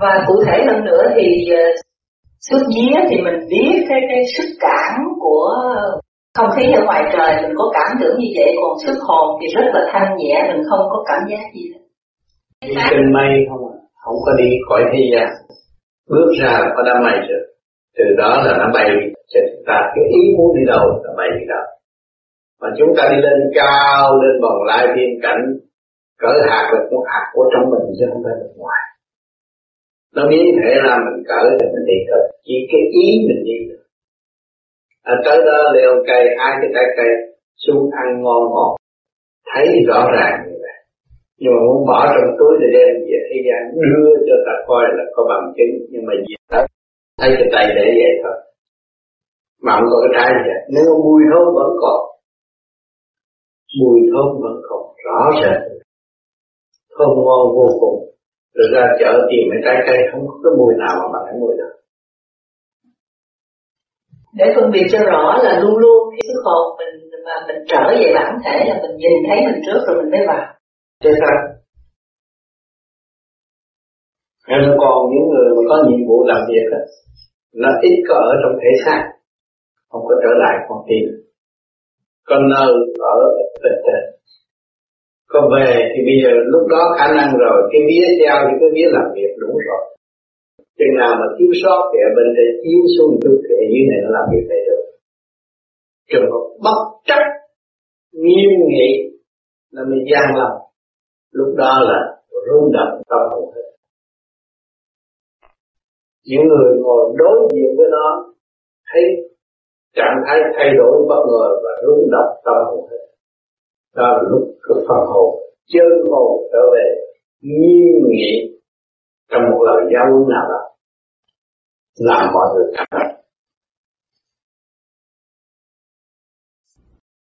và cụ thể hơn nữa thì ờ, xuất vía thì mình biết cái cái sức cảm của không khí ở ngoài trời, mình có cảm tưởng như vậy. Còn sức hồn thì rất là thanh nhẹ, mình không có cảm giác gì hết. đi trên mây không à? Không có đi khỏi thế gian. Bước ra là có đám mây rồi. Từ đó là nó bay cho chúng ta cái ý muốn đi đâu là bay đi đâu. Mà chúng ta đi lên cao, lên vòng lai thiên cảnh, cỡ hạt là cũng hạt của trong mình chứ không phải bên ngoài nó biến thể ra mình cỡ thì mình đi thôi chỉ cái ý mình đi thôi à, tới đó leo cây hai cái trái cây xuống ăn ngon ngọt. Thấy rõ ràng như vậy. Nhưng mà muốn bỏ trong túi để đem về thế gian đưa cho ta coi là có bằng chứng. Nhưng mà gì đó thấy cái tay để vậy thôi. Mà không có cái trái gì nếu mùi thơm vẫn còn mùi thơm vẫn còn rõ rệt thơm ngon vô cùng rồi ra chợ tìm mấy trái cây không có cái mùi nào mà bằng cái mùi đó để phân biệt cho rõ là luôn luôn khi cái hồn mình mà mình trở về bản thể là mình nhìn thấy mình trước rồi mình mới vào Thế sao? Nên còn những người mà có nhiệm vụ làm việc đó, nó ít có ở trong thể xác, không có trở lại con tim. Có nơi ở bên trên còn về thì bây giờ lúc đó khả năng rồi, cái vía treo thì cái vía làm việc đúng rồi. Chừng nào mà thiếu sót thì ở bên đây thiếu xuống chút thì ở dưới này nó làm việc này được. Trường hợp bất chấp nghiêm nghị là mình gian lòng lúc đó là rung động tâm hồn hết những người ngồi đối diện với nó thấy trạng thái thay đổi bất ngờ và rung động tâm hồn hết đó là lúc cái phần hồn, chân hồn trở về, nghiêm nghị trong một lời giáo huấn nào đó. Làm mọi người cảm động